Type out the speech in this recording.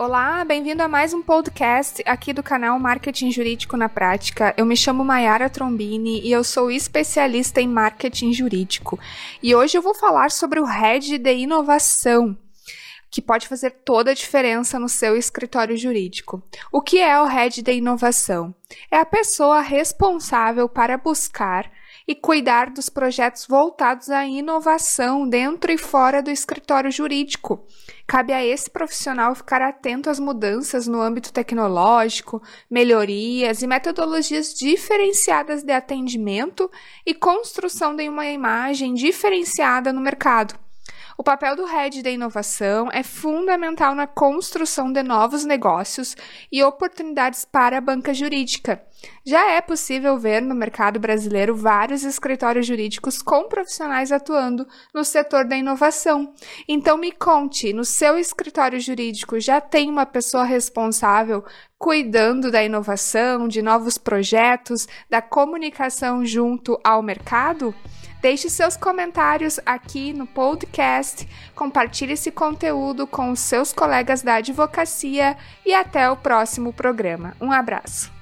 Olá, bem-vindo a mais um podcast aqui do canal Marketing Jurídico na Prática. Eu me chamo Mayara Trombini e eu sou especialista em marketing jurídico. E hoje eu vou falar sobre o Head de Inovação, que pode fazer toda a diferença no seu escritório jurídico. O que é o Head de Inovação? É a pessoa responsável para buscar e cuidar dos projetos voltados à inovação dentro e fora do escritório jurídico. Cabe a esse profissional ficar atento às mudanças no âmbito tecnológico, melhorias e metodologias diferenciadas de atendimento e construção de uma imagem diferenciada no mercado. O papel do Head da inovação é fundamental na construção de novos negócios e oportunidades para a banca jurídica. Já é possível ver no mercado brasileiro vários escritórios jurídicos com profissionais atuando no setor da inovação. Então me conte, no seu escritório jurídico já tem uma pessoa responsável cuidando da inovação, de novos projetos, da comunicação junto ao mercado? Deixe seus comentários aqui no podcast, compartilhe esse conteúdo com os seus colegas da advocacia e até o próximo programa. Um abraço.